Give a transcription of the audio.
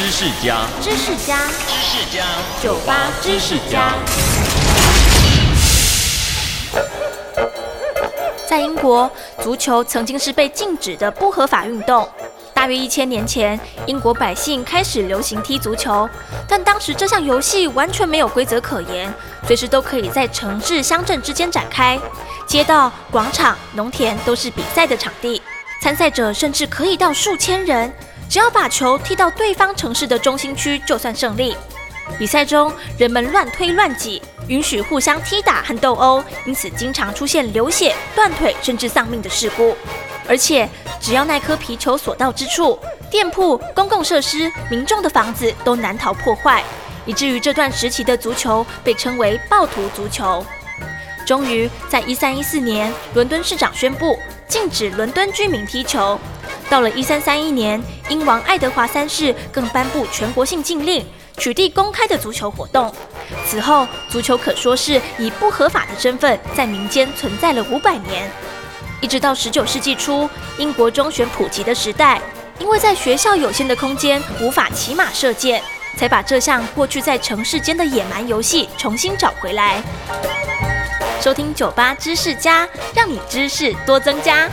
知识家，知识家，知识家，酒吧知识家。在英国，足球曾经是被禁止的不合法运动。大约一千年前，英国百姓开始流行踢足球，但当时这项游戏完全没有规则可言，随时都可以在城市、乡镇之间展开，街道、广场、农田都是比赛的场地，参赛者甚至可以到数千人，只要把球踢到对方城市的中心区，就算胜利。比赛中，人们乱推乱挤，允许互相踢打和斗殴，因此经常出现流血、断腿甚至丧命的事故。而且，只要那颗皮球所到之处，店铺、公共设施、民众的房子都难逃破坏，以至于这段时期的足球被称为暴徒足球。终于，在一三一四年，伦敦市长宣布禁止伦敦居民踢球。到了一三三一年，英王爱德华三世更颁布全国性禁令，取缔公开的足球活动。此后，足球可说是以不合法的身份在民间存在了五百年。一直到十九世纪初，英国中选普及的时代，因为在学校有限的空间无法骑马射箭，才把这项过去在城市间的野蛮游戏重新找回来。收听酒吧知识家，让你知识多增加。